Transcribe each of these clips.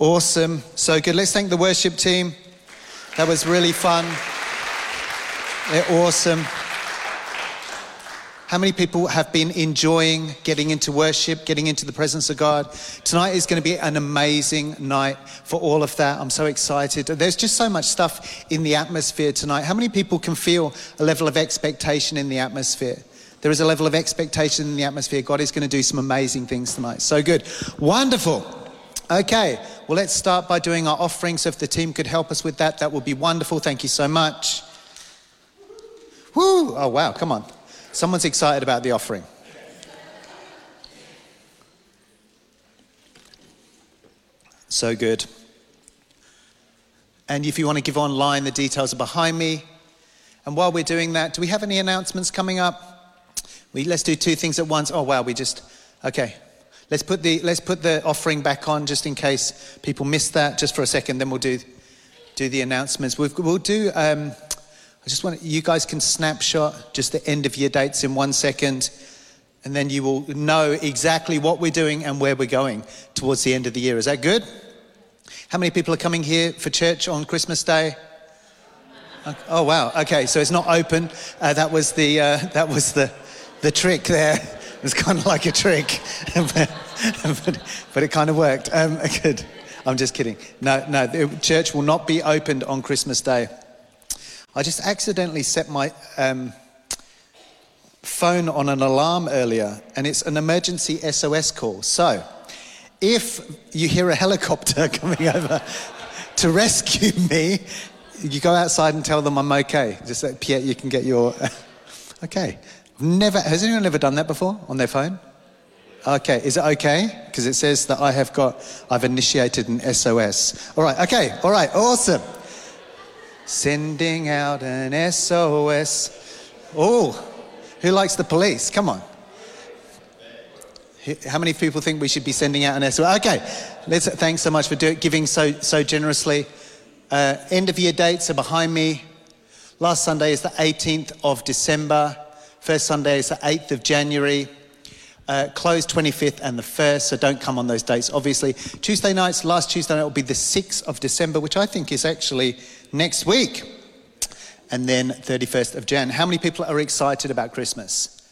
Awesome. So good. Let's thank the worship team. That was really fun. They're awesome. How many people have been enjoying getting into worship, getting into the presence of God? Tonight is going to be an amazing night for all of that. I'm so excited. There's just so much stuff in the atmosphere tonight. How many people can feel a level of expectation in the atmosphere? There is a level of expectation in the atmosphere. God is going to do some amazing things tonight. So good. Wonderful. Okay, well, let's start by doing our offering. So if the team could help us with that, that would be wonderful. Thank you so much. Woo! Oh, wow, come on. Someone's excited about the offering. So good. And if you want to give online, the details are behind me. And while we're doing that, do we have any announcements coming up? We, let's do two things at once. Oh, wow, we just, okay. Let's put, the, let's put the offering back on just in case people miss that, just for a second, then we'll do, do the announcements. we will do, um, I just want you guys can snapshot just the end of year dates in one second, and then you will know exactly what we're doing and where we're going towards the end of the year. Is that good? How many people are coming here for church on Christmas Day? Oh wow. Okay, so it's not open. Uh, that was the uh, that was the the trick there. Was kind of like a trick, but, but, but, it kind of worked. Um, good. I'm just kidding. No, no. The church will not be opened on Christmas Day. I just accidentally set my um, phone on an alarm earlier, and it's an emergency SOS call. So, if you hear a helicopter coming over to rescue me, you go outside and tell them I'm okay. Just say, Pierre, you can get your. okay. Never. Has anyone ever done that before on their phone? Okay. Is it okay? Because it says that I have got. I've initiated an SOS. All right. Okay. All right. Awesome. Sending out an SOS. Oh, who likes the police? Come on. How many people think we should be sending out an SOS? Okay, let's, thanks so much for do, giving so, so generously. Uh, end of year dates are behind me. Last Sunday is the 18th of December. First Sunday is the 8th of January. Uh, closed 25th and the 1st, so don't come on those dates, obviously. Tuesday nights, last Tuesday night will be the 6th of December, which I think is actually next week. And then 31st of Jan. How many people are excited about Christmas?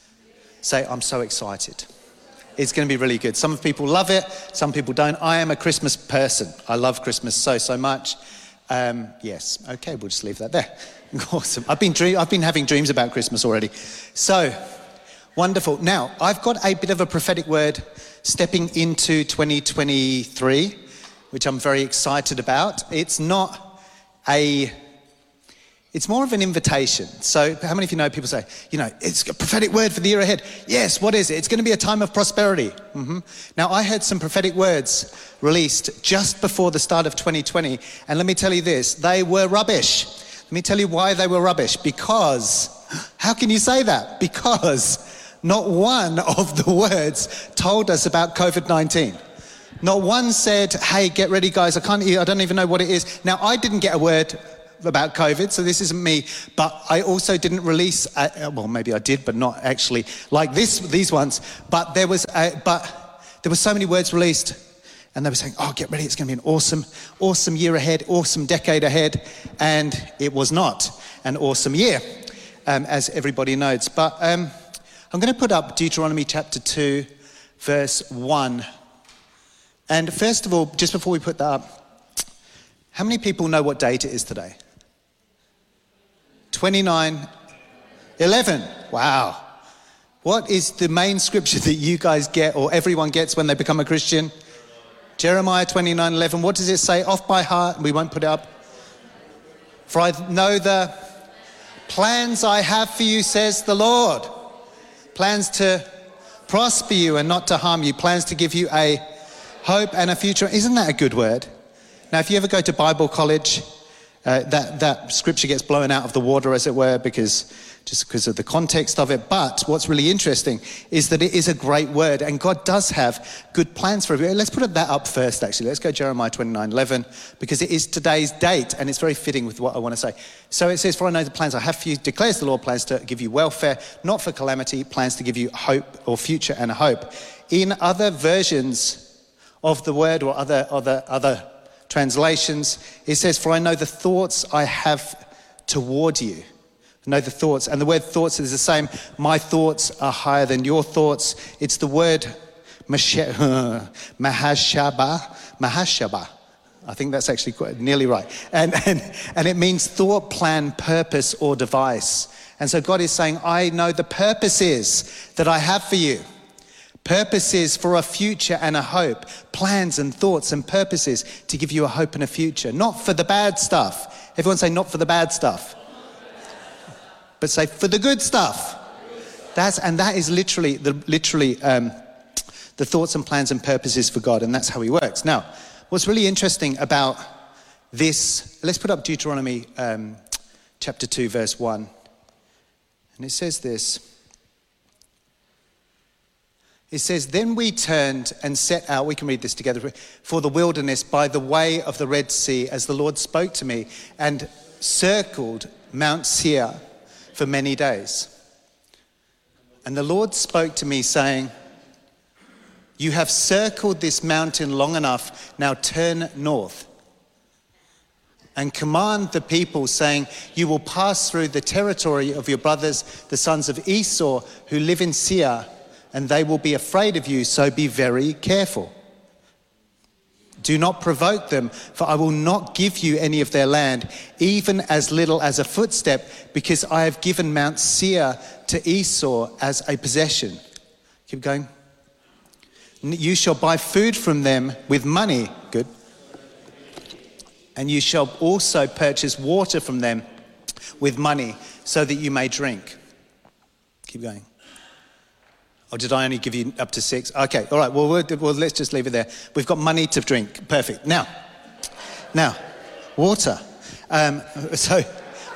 Say, I'm so excited. It's going to be really good. Some people love it, some people don't. I am a Christmas person. I love Christmas so, so much. Um, yes, okay, we'll just leave that there. Awesome. I've been, dream- I've been having dreams about Christmas already. So, wonderful. Now, I've got a bit of a prophetic word stepping into 2023, which I'm very excited about. It's not a it's more of an invitation. So, how many of you know people say, you know, it's a prophetic word for the year ahead? Yes, what is it? It's going to be a time of prosperity. Mm-hmm. Now, I heard some prophetic words released just before the start of 2020. And let me tell you this they were rubbish. Let me tell you why they were rubbish. Because, how can you say that? Because not one of the words told us about COVID 19. Not one said, hey, get ready, guys. I can't, I don't even know what it is. Now, I didn't get a word about COVID, so this isn't me. But I also didn't release, a, well, maybe I did, but not actually like this, these ones. But there was, a, but there were so many words released, and they were saying, "Oh, get ready! It's going to be an awesome, awesome year ahead, awesome decade ahead," and it was not an awesome year, um, as everybody knows. But um, I'm going to put up Deuteronomy chapter two, verse one. And first of all, just before we put that up, how many people know what date it is today? 29, 11. Wow. What is the main scripture that you guys get or everyone gets when they become a Christian? Jeremiah 29, 11. What does it say? Off by heart. We won't put it up. For I know the plans I have for you, says the Lord. Plans to prosper you and not to harm you. Plans to give you a hope and a future. Isn't that a good word? Now, if you ever go to Bible college, uh, that, that scripture gets blown out of the water, as it were, because just because of the context of it. But what's really interesting is that it is a great word, and God does have good plans for it. Let's put that up first, actually. Let's go Jeremiah 29 11, because it is today's date, and it's very fitting with what I want to say. So it says, For I know the plans I have for you, declares the Lord, plans to give you welfare, not for calamity, plans to give you hope or future and hope. In other versions, of the word or other, other, other translations, it says, For I know the thoughts I have toward you. Know the thoughts. And the word thoughts is the same. My thoughts are higher than your thoughts. It's the word mahashaba. Mahashaba. I think that's actually quite nearly right. And, and, and it means thought, plan, purpose, or device. And so God is saying, I know the purposes that I have for you. Purposes for a future and a hope. Plans and thoughts and purposes to give you a hope and a future. Not for the bad stuff. Everyone say, not for the bad stuff. But say, for the good stuff. That's, and that is literally, the, literally um, the thoughts and plans and purposes for God. And that's how He works. Now, what's really interesting about this, let's put up Deuteronomy um, chapter 2, verse 1. And it says this. It says, Then we turned and set out, we can read this together, for the wilderness by the way of the Red Sea, as the Lord spoke to me, and circled Mount Seir for many days. And the Lord spoke to me, saying, You have circled this mountain long enough, now turn north and command the people, saying, You will pass through the territory of your brothers, the sons of Esau, who live in Seir and they will be afraid of you, so be very careful. Do not provoke them, for I will not give you any of their land, even as little as a footstep, because I have given Mount Seir to Esau as a possession. Keep going. You shall buy food from them with money. Good. And you shall also purchase water from them with money, so that you may drink. Keep going. Or did I only give you up to six? Okay, all right, well, well, let's just leave it there. We've got money to drink. Perfect. Now, now, water. Um, so,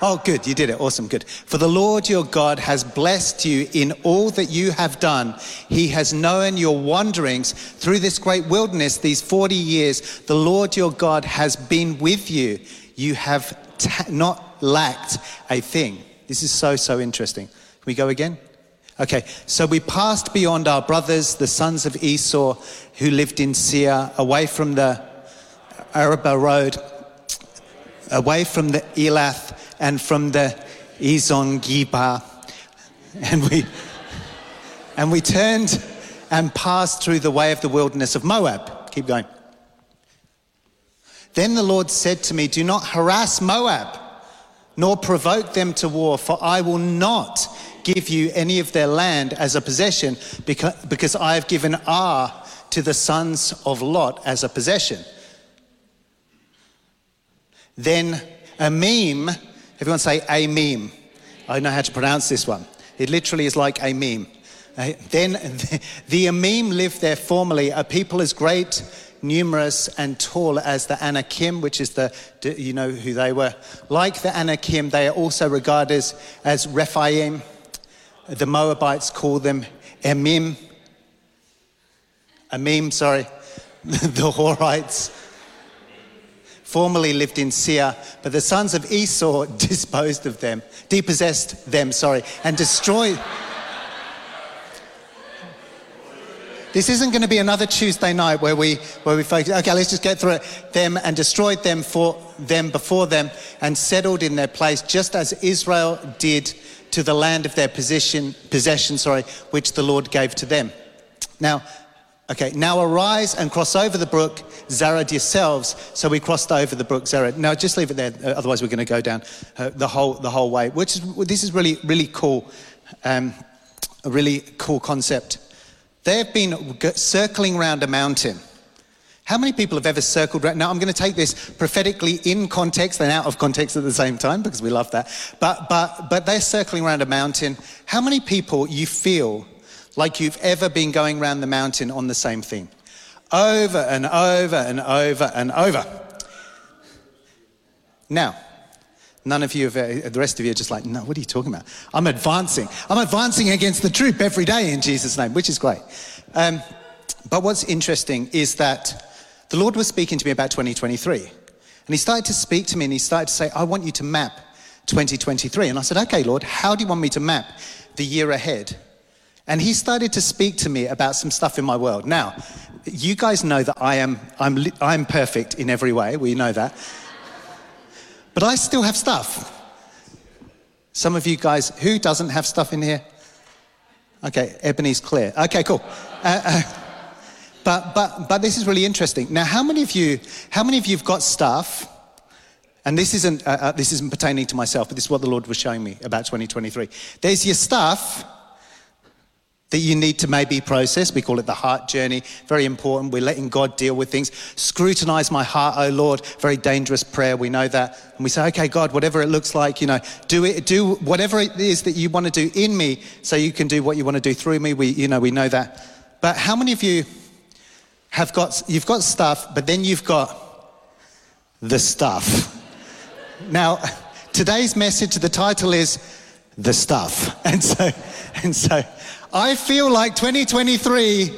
oh, good, you did it. Awesome, good. For the Lord your God has blessed you in all that you have done. He has known your wanderings through this great wilderness these 40 years. The Lord your God has been with you. You have not lacked a thing. This is so, so interesting. Can we go again? Okay, so we passed beyond our brothers, the sons of Esau, who lived in Seir, away from the Arabah road, away from the Elath and from the Ezion Geber. And we, and we turned and passed through the way of the wilderness of Moab. Keep going. Then the Lord said to me, Do not harass Moab, nor provoke them to war, for I will not give you any of their land as a possession because, I have given Ar to the sons of Lot as a possession. Then a meme, everyone say a meme. I know how to pronounce this one. It literally is like a meme. Uh, then the, Emim lived there formerly, a people as great, numerous, and tall as the Anakim, which is the, you know who they were. Like the Anakim, they are also regarded as Rephaim the Moabites call them Emim. Emim, sorry. the Horites formerly lived in Seir, but the sons of Esau disposed of them, depossessed them, sorry, and destroyed. This isn't going to be another Tuesday night where we where we focus. Okay, let's just get through it. Them and destroyed them for them before them and settled in their place, just as Israel did to the land of their possession, possession sorry, which the Lord gave to them. Now, okay, now arise and cross over the brook Zered yourselves. So we crossed over the brook Zered. Now just leave it there, uh, otherwise we're going to go down uh, the whole the whole way. Which is this is really really cool, um, a really cool concept. They have been circling around a mountain. How many people have ever circled around? Now, I'm going to take this prophetically in context and out of context at the same time because we love that. But, but, but they're circling around a mountain. How many people you feel like you've ever been going around the mountain on the same thing? Over and over and over and over. Now, none of you, have, uh, the rest of you are just like, no, what are you talking about? I'm advancing. I'm advancing against the troop every day in Jesus' name, which is great. Um, but what's interesting is that the Lord was speaking to me about 2023. And he started to speak to me and he started to say, I want you to map 2023. And I said, okay, Lord, how do you want me to map the year ahead? And he started to speak to me about some stuff in my world. Now, you guys know that I am I'm, I'm perfect in every way. We know that. But I still have stuff. Some of you guys, who doesn't have stuff in here? Okay, Ebony's clear. Okay, cool. Uh, uh, but, but, but this is really interesting. Now, how many of you, how many of you have got stuff? And this isn't, uh, uh this isn't pertaining to myself, but this is what the Lord was showing me about 2023. There's your stuff that you need to maybe process. We call it the heart journey. Very important. We're letting God deal with things. Scrutinize my heart, oh Lord. Very dangerous prayer. We know that. And we say, okay, God, whatever it looks like, you know, do it, do whatever it is that you want to do in me so you can do what you want to do through me. We, you know, we know that. But how many of you have got, you've got stuff, but then you've got the stuff? now, today's message, the title is the stuff. And so, and so, I feel like 2023,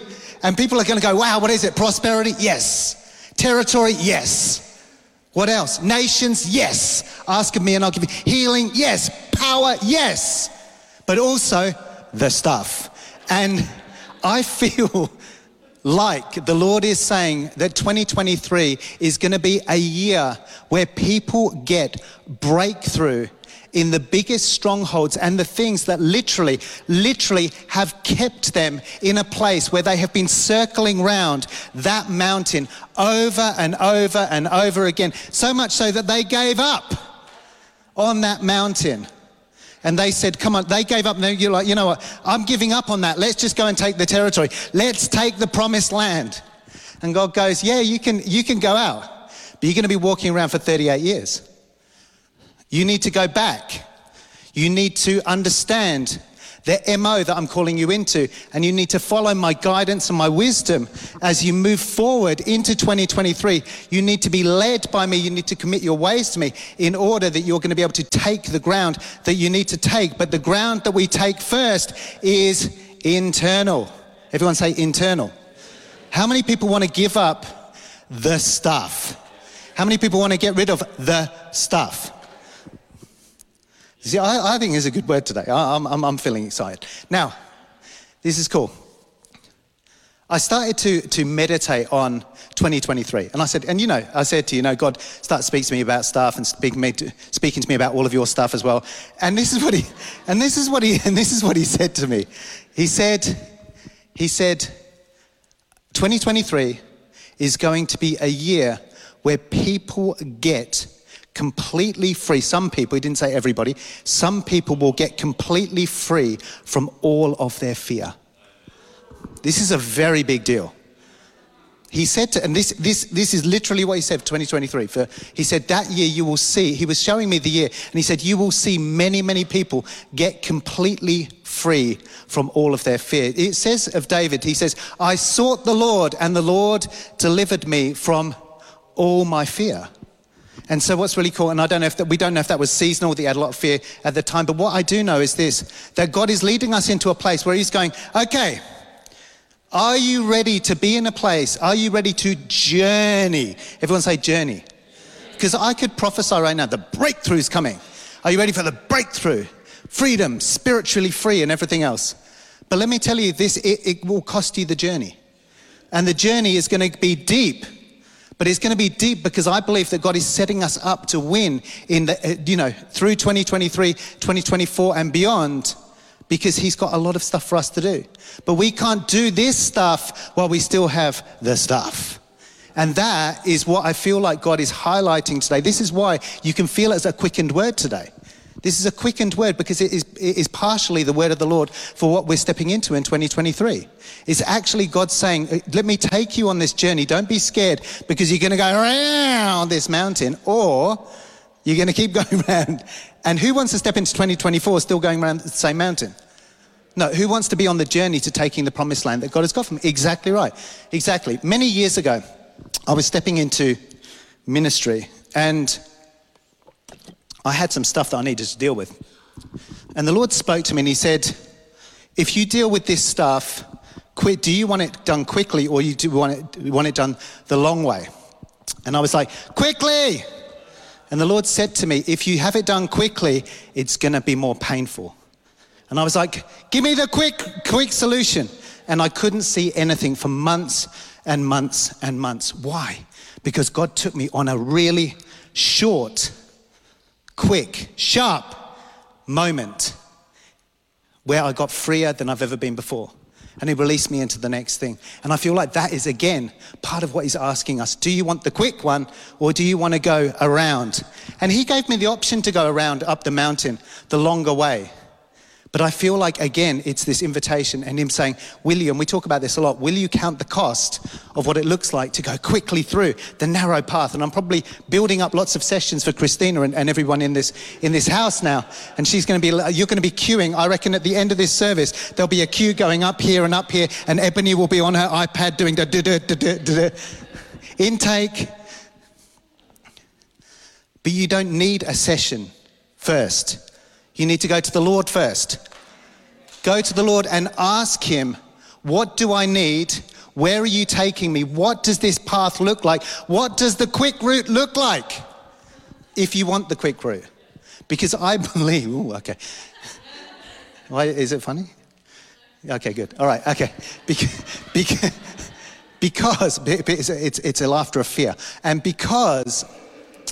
and people are going to go, wow, what is it? Prosperity? Yes. Territory? Yes. What else? Nations? Yes. Ask of me and I'll give you healing? Yes. Power? Yes. But also the stuff. And I feel like the Lord is saying that 2023 is going to be a year where people get breakthrough in the biggest strongholds and the things that literally, literally have kept them in a place where they have been circling round that mountain over and over and over again. So much so that they gave up on that mountain. And they said, Come on, they gave up. And you're like, You know what? I'm giving up on that. Let's just go and take the territory. Let's take the promised land. And God goes, Yeah, you can, you can go out, but you're going to be walking around for 38 years. You need to go back. You need to understand the MO that I'm calling you into, and you need to follow my guidance and my wisdom as you move forward into 2023. You need to be led by me. You need to commit your ways to me in order that you're going to be able to take the ground that you need to take. But the ground that we take first is internal. Everyone say internal. How many people want to give up the stuff? How many people want to get rid of the stuff? See, I, I think is a good word today. I, am I'm, I'm feeling excited. Now, this is cool. I started to, to meditate on 2023. And I said, and you know, I said to you, know, God starts speaking to me about stuff and speaking, me to, speaking to me about all of your stuff as well. And this is what he, and this is what he, and this is what he said to me. He said, he said, 2023 is going to be a year where people get completely free. Some people, he didn't say everybody, some people will get completely free from all of their fear. This is a very big deal. He said to, and this, this, this is literally what he said for 2023. For, he said, that year you will see, he was showing me the year, and he said, you will see many, many people get completely free from all of their fear. It says of David, he says, I sought the Lord, and the Lord delivered me from all my fear. And so what's really cool, and I don't know if that, we don't know if that was seasonal, that had a lot of fear at the time, but what I do know is this, that God is leading us into a place where he's going, okay, are you ready to be in a place? Are you ready to journey? Everyone say journey. Because I could prophesy right now, the breakthrough's coming. Are you ready for the breakthrough? Freedom, spiritually free, and everything else. But let me tell you this, it, it will cost you the journey. And the journey is going to be deep but it's going to be deep because I believe that God is setting us up to win in the, uh, you know, through 2023, 2024 and beyond because he's got a lot of stuff for us to do. But we can't do this stuff while we still have the stuff. And that is what I feel like God is highlighting today. This is why you can feel it as a quickened word today. This is a quickened word because it is, it is partially the word of the Lord for what we're stepping into in 2023. It's actually God saying, uh, let me take you on this journey. Don't be scared because you're going to go around this mountain or you're going to keep going around. And who wants to step into 2024 still going around the same mountain? No, who wants to be on the journey to taking the promised land that God has got for me? Exactly right. Exactly. Many years ago, I was stepping into ministry and I had some stuff that I needed to deal with. And the Lord spoke to me and He said, If you deal with this stuff, quick, do you want it done quickly or you do want it, want it done the long way? And I was like, Quickly! And the Lord said to me, If you have it done quickly, it's going to be more painful. And I was like, give me the quick, quick solution. And I couldn't see anything for months and months and months. Why? Because God took me on a really short, quick, sharp moment where I got freer than I've ever been before. And he released me into the next thing. And I feel like that is, again, part of what he's asking us. Do you want the quick one or do you want to go around? And he gave me the option to go around up the mountain, the longer way. But I feel like, again, it's this invitation and him saying, William, we talk about this a lot. Will you count the cost of what it looks like to go quickly through the narrow path? And I'm probably building up lots of sessions for Christina and, and everyone in this, in this house now. And she's going to be, you're going to be queuing. I reckon at the end of this service, there'll be a queue going up here and up here. And Ebony will be on her iPad doing the da, da, da, da, intake. But you don't need a session first. You need to go to the Lord first. Go to the Lord and ask Him, What do I need? Where are you taking me? What does this path look like? What does the quick route look like? If you want the quick route. Because I believe, ooh, okay. Why, is it funny? Okay, good. All right, okay. Because, because, because it's, it's a laughter of fear. And because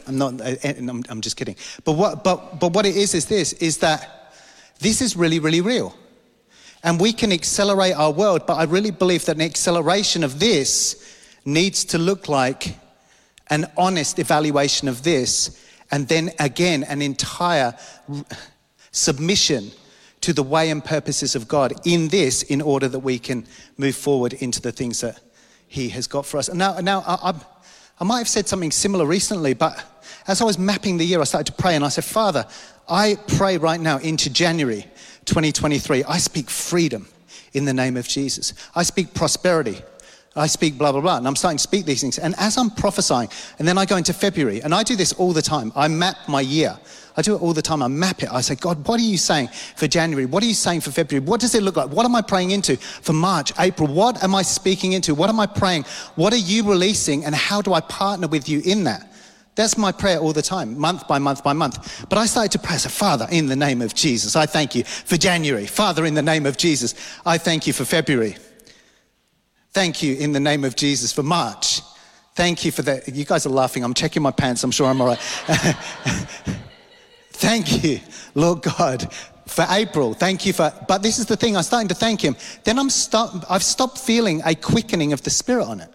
I'm not, I'm, I'm just kidding. But what, but, but what it is is this, is that this is really, really real. And we can accelerate our world, but I really believe that an acceleration of this needs to look like an honest evaluation of this, and then again, an entire submission to the way and purposes of God in this in order that we can move forward into the things that He has got for us. Now, now I, I, I might have said something similar recently, but as I was mapping the year, I started to pray and I said, Father, I pray right now into January 2023. I speak freedom in the name of Jesus. I speak prosperity. I speak blah, blah, blah. And I'm starting to speak these things. And as I'm prophesying, and then I go into February, and I do this all the time. I map my year. I do it all the time. I map it. I say, God, what are you saying for January? What are you saying for February? What does it look like? What am I praying into for March, April? What am I speaking into? What am I praying? What are you releasing? And how do I partner with you in that? That's my prayer all the time, month by month by month. But I started to pray, I said, Father, in the name of Jesus, I thank you for January. Father, in the name of Jesus, I thank you for February. Thank you in the name of Jesus for March. Thank you for that. You guys are laughing. I'm checking my pants. I'm sure I'm all right. thank you, Lord God, for April. Thank you for, but this is the thing, I'm starting to thank Him. Then I'm start, I've stopped feeling a quickening of the Spirit on it.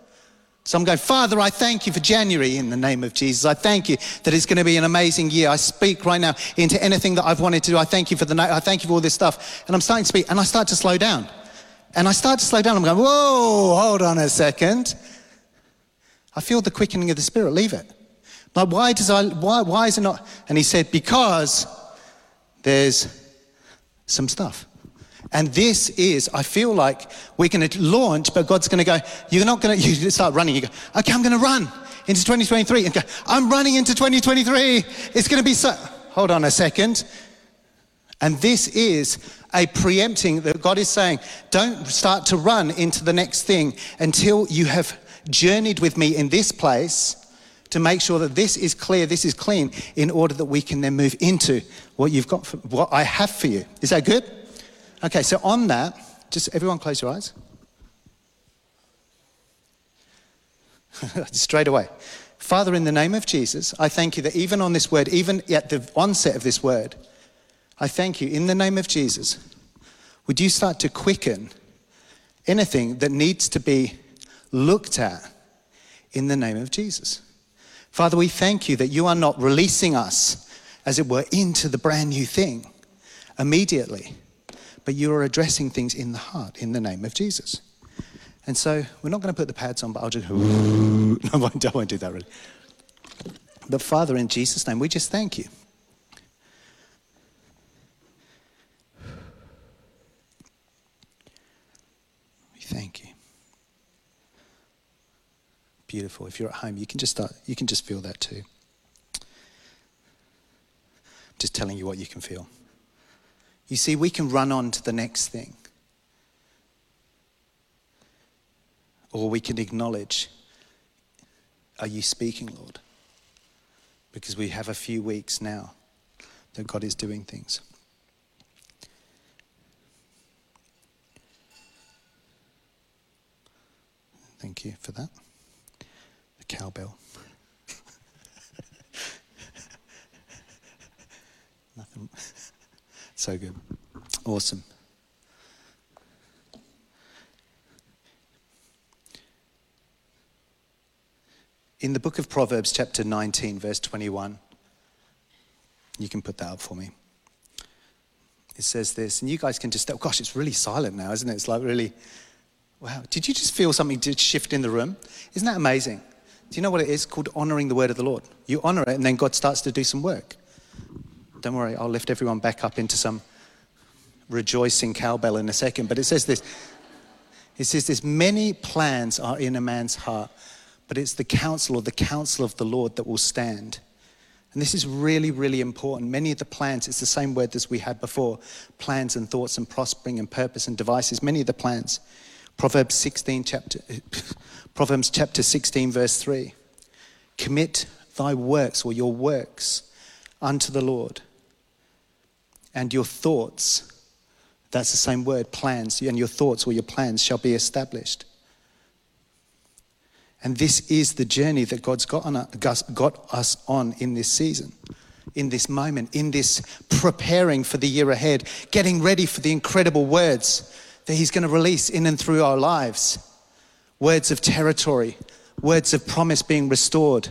So I'm going, Father, I thank you for January in the name of Jesus. I thank you that it's going to be an amazing year. I speak right now into anything that I've wanted to do. I thank you for the night. I thank you for all this stuff. And I'm starting to speak and I start to slow down. And I start to slow down. I'm going, whoa, hold on a second. I feel the quickening of the spirit. Leave it. Like, why does I, why, why is it not? And he said, because there's some stuff. And this is, I feel like we're going to launch, but God's going to go, you're not going to, you start running. You go, okay, I'm going to run into 2023 and go, I'm running into 2023. It's going to be so, hold on a second. And this is a preempting that God is saying, don't start to run into the next thing until you have journeyed with me in this place to make sure that this is clear, this is clean, in order that we can then move into what you've got, for, what I have for you. Is that good? Okay, so on that, just everyone close your eyes. Straight away. Father, in the name of Jesus, I thank you that even on this word, even at the onset of this word, I thank you in the name of Jesus. Would you start to quicken anything that needs to be looked at in the name of Jesus? Father, we thank you that you are not releasing us, as it were, into the brand new thing immediately but you are addressing things in the heart in the name of Jesus. And so we're not going to put the pads on, but I'll just, no, I won't, I won't do that really. But Father, in Jesus' name, we just thank you. Thank you. Beautiful. If you're at home, you can just start, you can just feel that too. Just telling you what you can feel. You see, we can run on to the next thing. Or we can acknowledge, Are you speaking, Lord? Because we have a few weeks now that God is doing things. Thank you for that. The cowbell. Nothing. So good. Awesome. In the book of Proverbs, chapter 19, verse 21, you can put that up for me. It says this, and you guys can just, oh gosh, it's really silent now, isn't it? It's like really, wow. Did you just feel something did shift in the room? Isn't that amazing? Do you know what it is? Called honoring the word of the Lord. You honor it, and then God starts to do some work. Don't worry, I'll lift everyone back up into some rejoicing cowbell in a second. But it says this it says this many plans are in a man's heart, but it's the counsel or the counsel of the Lord that will stand. And this is really, really important. Many of the plans, it's the same word as we had before plans and thoughts and prospering and purpose and devices. Many of the plans. Proverbs 16, chapter, Proverbs chapter 16, verse 3. Commit thy works or your works unto the Lord and your thoughts, that's the same word, plans, and your thoughts or your plans shall be established. And this is the journey that God's got, got us on in this season, in this moment, in this preparing for the year ahead, getting ready for the incredible words that He's going to release in and through our lives words of territory, words of promise being restored.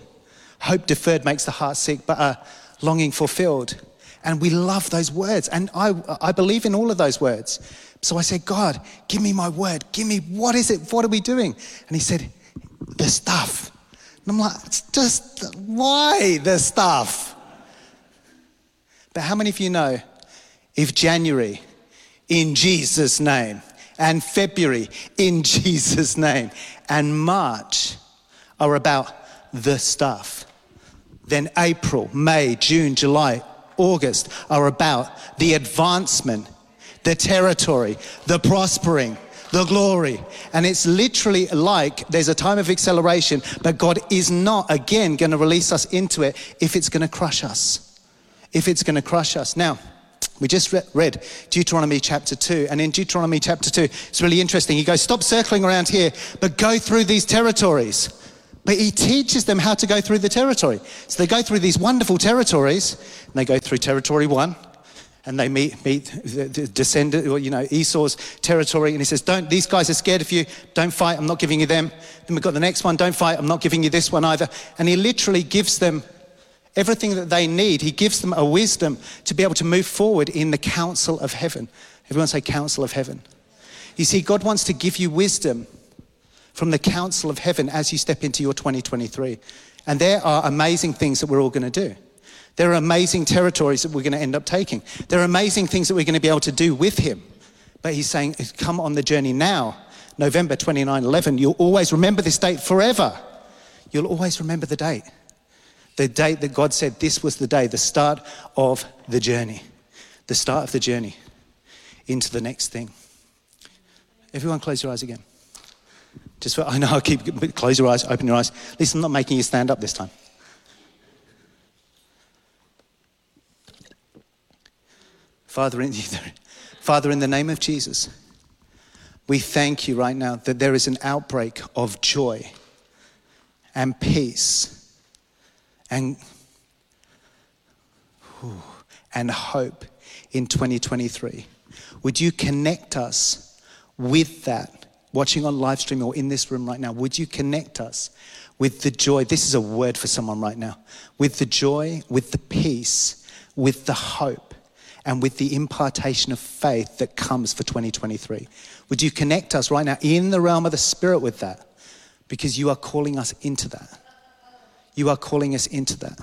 Hope deferred makes the heart sick, but a longing fulfilled. And we love those words. And I, I believe in all of those words. So I said, God, give me my word. Give me, what is it? What are we doing? And he said, the stuff. And I'm like, it's just, why the stuff? But how many of you know if January, in Jesus' name, and February, in Jesus' name, and March are about the stuff, then April, May, June, July, August are about the advancement, the territory, the prospering, the glory. And it's literally like there's a time of acceleration, but God is not again going to release us into it if it's going to crush us. If it's going to crush us. Now, we just read Deuteronomy chapter 2. And in Deuteronomy chapter 2, it's really interesting. He goes, Stop circling around here, but go through these territories. But he teaches them how to go through the territory. So they go through these wonderful territories, and they go through territory one, and they meet, meet the, the descendant, or, you know, Esau's territory, and he says, Don't, these guys are scared of you, don't fight, I'm not giving you them. Then we've got the next one, don't fight, I'm not giving you this one either. And he literally gives them everything that they need. He gives them a wisdom to be able to move forward in the counsel of heaven. Everyone say, counsel of heaven. You see, God wants to give you wisdom from the counsel of heaven as you step into your 2023. And there are amazing things that we're all going to do. There are amazing territories that we're going to end up taking. There are amazing things that we're going to be able to do with Him. But He's saying, come on the journey now. November 29 11. You'll always remember this date forever. You'll always remember the date. The date that God said this was the day, the start of the journey. The start of the journey into the next thing. Everyone, close your eyes again. Just for, I know I keep, close your eyes, open your eyes. Listen, I'm not making you stand up this time. Father in, Father, in the name of Jesus, we thank you right now that there is an outbreak of joy and peace and, and hope in 2023. Would you connect us with that watching on live stream or in this room right now, would you connect us with the joy? This is a word for someone right now. With the joy, with the peace, with the hope, and with the impartation of faith that comes for 2023. Would you connect us right now in the realm of the Spirit with that? Because you are calling us into that. You are calling us into that.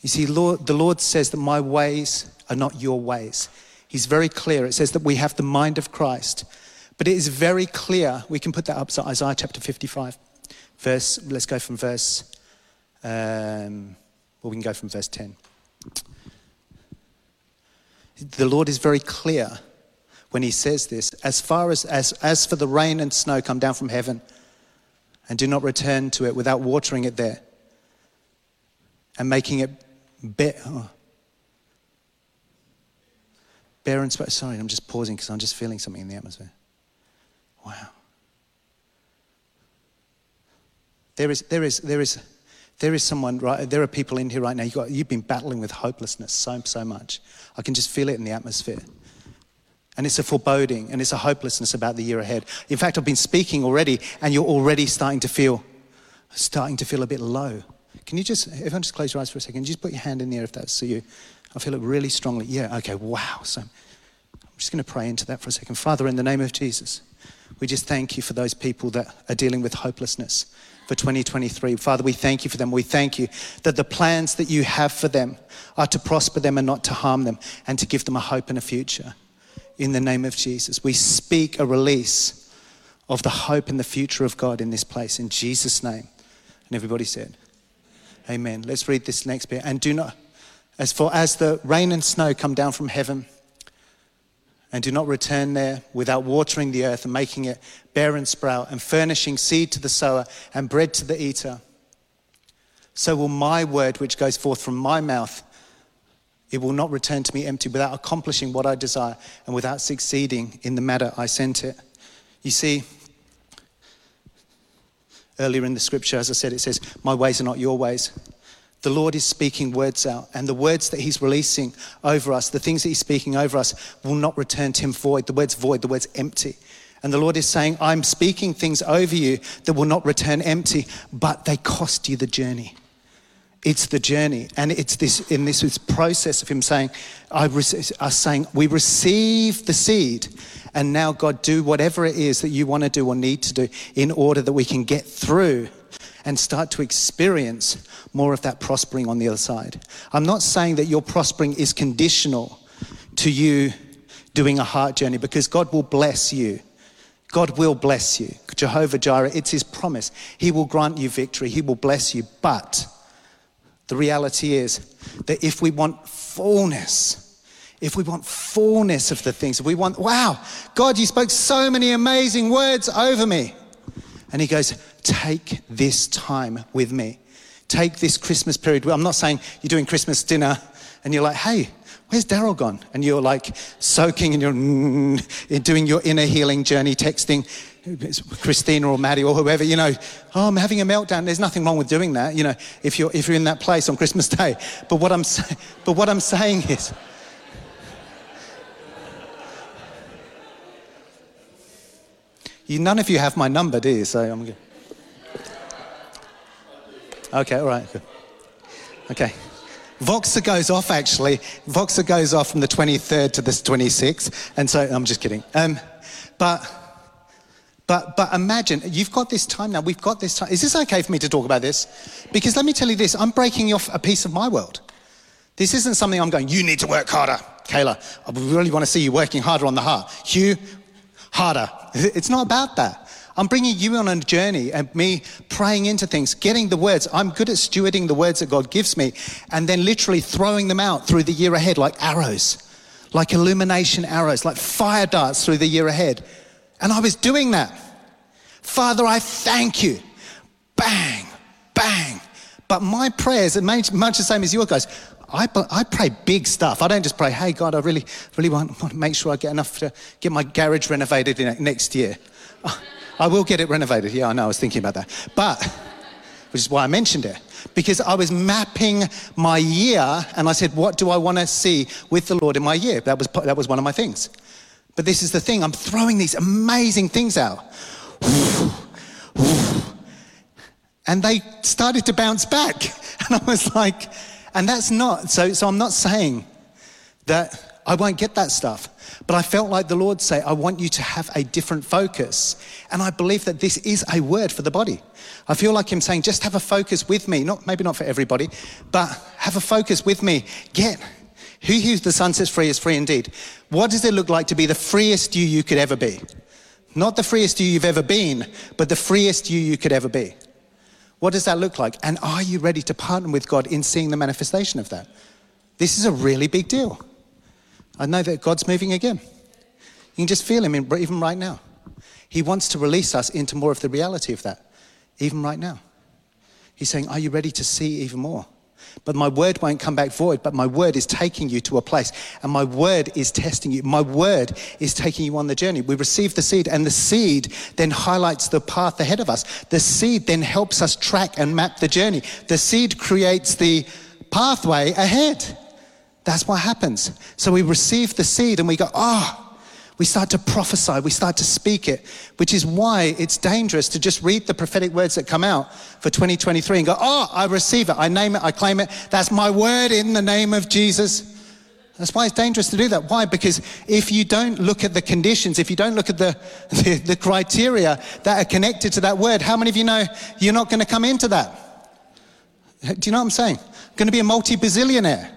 You see, Lord, the Lord says that my ways are not your ways. He's very clear. It says that we have the mind of Christ. But it is very clear. We can put that up. So Isaiah chapter 55, verse, let's go from verse, um, well, we can go from verse 10. The Lord is very clear when he says this. As far as, as, as for the rain and snow come down from heaven, and do not return to it without watering it there and making it better. Oh. Barren Sprout. Sorry, I'm just pausing because I'm just feeling something in the atmosphere. Wow. There is, there is, there is, there is someone, right? There are people in here right now. You've, got, you've been battling with hopelessness so, so much. I can just feel it in the atmosphere. And it's a foreboding and it's a hopelessness about the year ahead. In fact, I've been speaking already, and you're already starting to feel, starting to feel a bit low. Can you just, if I just close your eyes for a second, just put your hand in the air if that's you. I feel it really strongly. Yeah, okay, wow. So I'm just going to pray into that for a second. Father, in the name of Jesus, we just thank you for those people that are dealing with hopelessness for 2023. Father, we thank you for them. We thank you that the plans that you have for them are to prosper them and not to harm them and to give them a hope and a future. In the name of Jesus, we speak a release of the hope and the future of God in this place in Jesus' name. And everybody said, Amen. Let's read this next bit. And do not, as for as the rain and snow come down from heaven, and do not return there without watering the earth and making it bear and sprout and furnishing seed to the sower and bread to the eater. So will my word, which goes forth from my mouth, it will not return to me empty without accomplishing what I desire and without succeeding in the matter I sent it. You see, earlier in the scripture, as I said, it says, My ways are not your ways. The Lord is speaking words out, and the words that He's releasing over us, the things that He's speaking over us, will not return to Him void. The word's void, the word's empty. And the Lord is saying, I'm speaking things over you that will not return empty, but they cost you the journey. It's the journey. And it's this in this, this process of him saying, I us saying, we receive the seed, and now God do whatever it is that you want to do or need to do in order that we can get through and start to experience more of that prospering on the other side. I'm not saying that your prospering is conditional to you doing a heart journey because God will bless you. God will bless you. Jehovah Jireh, it's his promise. He will grant you victory, he will bless you. But the reality is that if we want fullness, if we want fullness of the things, if we want, wow, God, you spoke so many amazing words over me. And he goes, take this time with me. Take this Christmas period. I'm not saying you're doing Christmas dinner and you're like, hey, where's Daryl gone? And you're like soaking and you're doing your inner healing journey, texting Christina or Maddie or whoever, you know, oh, I'm having a meltdown. There's nothing wrong with doing that, you know, if you're, if you're in that place on Christmas Day. But what I'm, but what I'm saying is, you, none of you have my number, do you? So I'm good. Okay, all right, good. Okay. Voxer goes off actually. Voxer goes off from the 23rd to the 26th. And so, I'm just kidding. Um, but, but, but imagine, you've got this time now. We've got this time. Is this okay for me to talk about this? Because let me tell you this I'm breaking off a piece of my world. This isn't something I'm going, you need to work harder. Kayla, I really want to see you working harder on the heart. Hugh, harder. It's not about that. I'm bringing you on a journey and me praying into things, getting the words. I'm good at stewarding the words that God gives me and then literally throwing them out through the year ahead like arrows, like illumination arrows, like fire darts through the year ahead. And I was doing that. Father, I thank you. Bang, bang. But my prayers are much the same as your guys. I, I pray big stuff. I don't just pray, hey, God, I really, really want, want to make sure I get enough to get my garage renovated next year. I will get it renovated. Yeah, I know. I was thinking about that. But, which is why I mentioned it, because I was mapping my year and I said, what do I want to see with the Lord in my year? That was, that was one of my things. But this is the thing I'm throwing these amazing things out. And they started to bounce back. And I was like, and that's not, so, so I'm not saying that I won't get that stuff. But I felt like the Lord say, I want you to have a different focus. And I believe that this is a word for the body. I feel like Him saying, just have a focus with me. Not, maybe not for everybody, but have a focus with me. Get who who the Son sets free is free indeed. What does it look like to be the freest you you could ever be? Not the freest you you've ever been, but the freest you you could ever be. What does that look like? And are you ready to partner with God in seeing the manifestation of that? This is a really big deal. I know that God's moving again. You can just feel Him in, even right now. He wants to release us into more of the reality of that, even right now. He's saying, Are you ready to see even more? But my word won't come back void, but my word is taking you to a place. And my word is testing you. My word is taking you on the journey. We receive the seed, and the seed then highlights the path ahead of us. The seed then helps us track and map the journey. The seed creates the pathway ahead. That's what happens. So we receive the seed and we go, ah. Oh, we start to prophesy, we start to speak it, which is why it's dangerous to just read the prophetic words that come out for 2023 and go, Oh, I receive it, I name it, I claim it. That's my word in the name of Jesus. That's why it's dangerous to do that. Why? Because if you don't look at the conditions, if you don't look at the, the, the criteria that are connected to that word, how many of you know you're not going to come into that? Do you know what I'm saying? Going to be a multi bazillionaire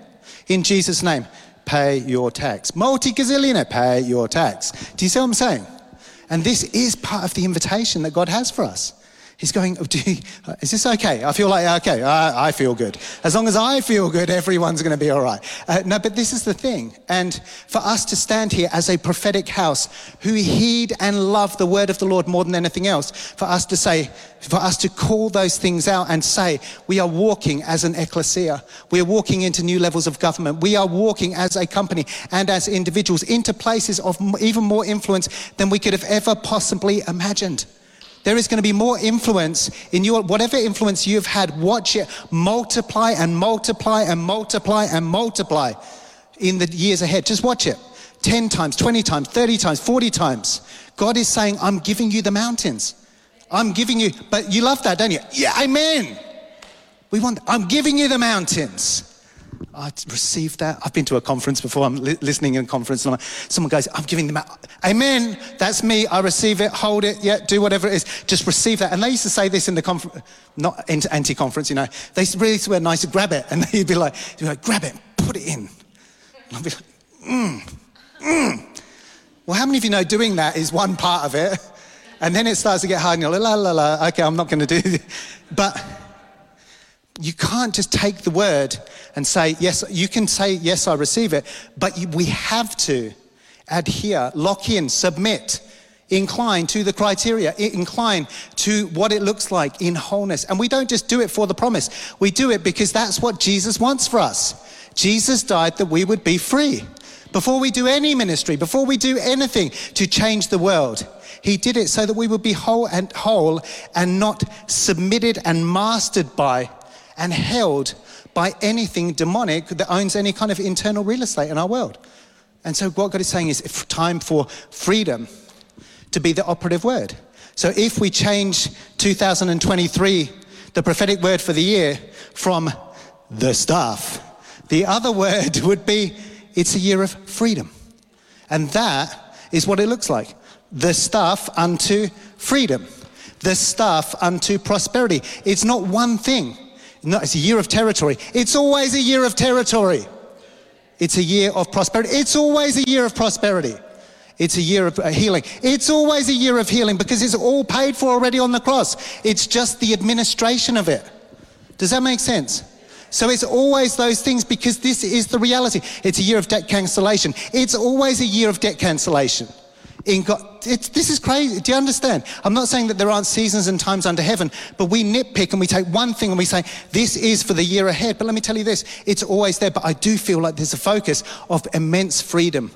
in Jesus' name pay your tax. Multi gazillionaire, pay your tax. Do you see what I'm saying? And this is part of the invitation that God has for us. He's going, oh, you, is this okay? I feel like, okay, I, I, feel good. As long as I feel good, everyone's going to be all right. Uh, no, but this is the thing. And for us to stand here as a prophetic house who heed and love the word of the Lord more than anything else, for us to say, for us to call those things out and say, we are walking as an ecclesia. We are walking into new levels of government. We are walking as a company and as individuals into places of even more influence than we could have ever possibly imagined. There is going to be more influence in your, whatever influence you've had, watch it multiply and multiply and multiply and multiply in the years ahead. Just watch it 10 times, 20 times, 30 times, 40 times. God is saying, I'm giving you the mountains. I'm giving you, but you love that, don't you? Yeah, amen. We want, I'm giving you the mountains. I received that. I've been to a conference before. I'm li- listening in a conference, and someone goes, "I'm giving them, out." Amen. That's me. I receive it. Hold it. Yeah, do whatever it is. Just receive that." And they used to say this in the conference, not anti-conference. You know, they really swear nice. To grab it, and they'd be like, be like "Grab it, put it in." And I'd be like, "Hmm, hmm." Well, how many of you know doing that is one part of it, and then it starts to get hard, and you're like, "La la la." Okay, I'm not going to do this, but you can't just take the word and say, yes, you can say, yes, I receive it, but we have to adhere, lock in, submit, incline to the criteria, incline to what it looks like in wholeness. And we don't just do it for the promise, we do it because that's what Jesus wants for us. Jesus died that we would be free. Before we do any ministry, before we do anything to change the world, he did it so that we would be whole and whole and not submitted and mastered by and held by anything demonic that owns any kind of internal real estate in our world. And so, what God is saying is it's time for freedom to be the operative word. So, if we change 2023, the prophetic word for the year, from the stuff, the other word would be it's a year of freedom. And that is what it looks like the stuff unto freedom, the stuff unto prosperity. It's not one thing. No, it's a year of territory. It's always a year of territory. It's a year of prosperity. It's always a year of prosperity. It's a year of uh, healing. It's always a year of healing because it's all paid for already on the cross. It's just the administration of it. Does that make sense? So it's always those things because this is the reality. It's a year of debt cancellation. It's always a year of debt cancellation in God. this is crazy. Do you understand? I'm not saying that there aren't seasons and times under heaven, but we nitpick and we take one thing and we say, this is for the year ahead. But let me tell you this it's always there. But I do feel like there's a focus of immense freedom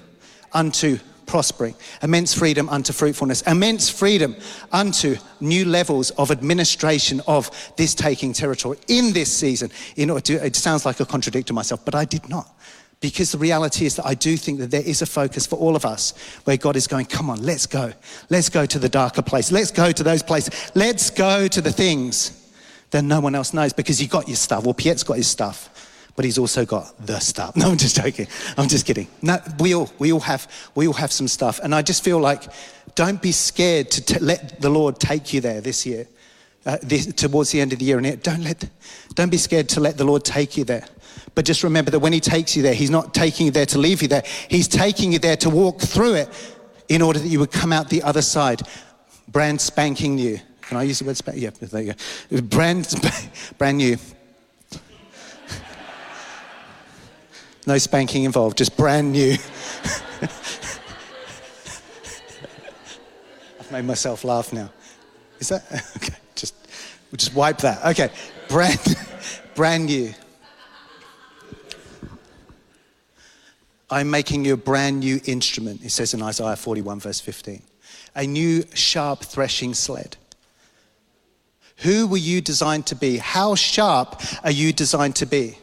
unto prospering, immense freedom unto fruitfulness, immense freedom unto new levels of administration of this taking territory in this season. It sounds like I contradict myself, but I did not. Because the reality is that I do think that there is a focus for all of us where God is going, come on, let's go. Let's go to the darker place. Let's go to those places. Let's go to the things that no one else knows because you got your stuff. Well, Piet's got his stuff but he's also got the stuff. No, I'm just joking. I'm just kidding. No, we all, we all have, we all have some stuff. And I just feel like, don't be scared to t- let the Lord take you there this year, uh, this, towards the end of the year. And don't let, don't be scared to let the Lord take you there. But just remember that when He takes you there, He's not taking you there to leave you there. He's taking you there to walk through it in order that you would come out the other side brand spanking new. Can I use the word spanking? Yeah, there you go. Brand, brand new. No spanking involved, just brand new. I've made myself laugh now. Is that okay? Just we'll just wipe that. Okay, brand brand new. I'm making you a brand new instrument, it says in Isaiah 41, verse 15. A new sharp threshing sled. Who were you designed to be? How sharp are you designed to be?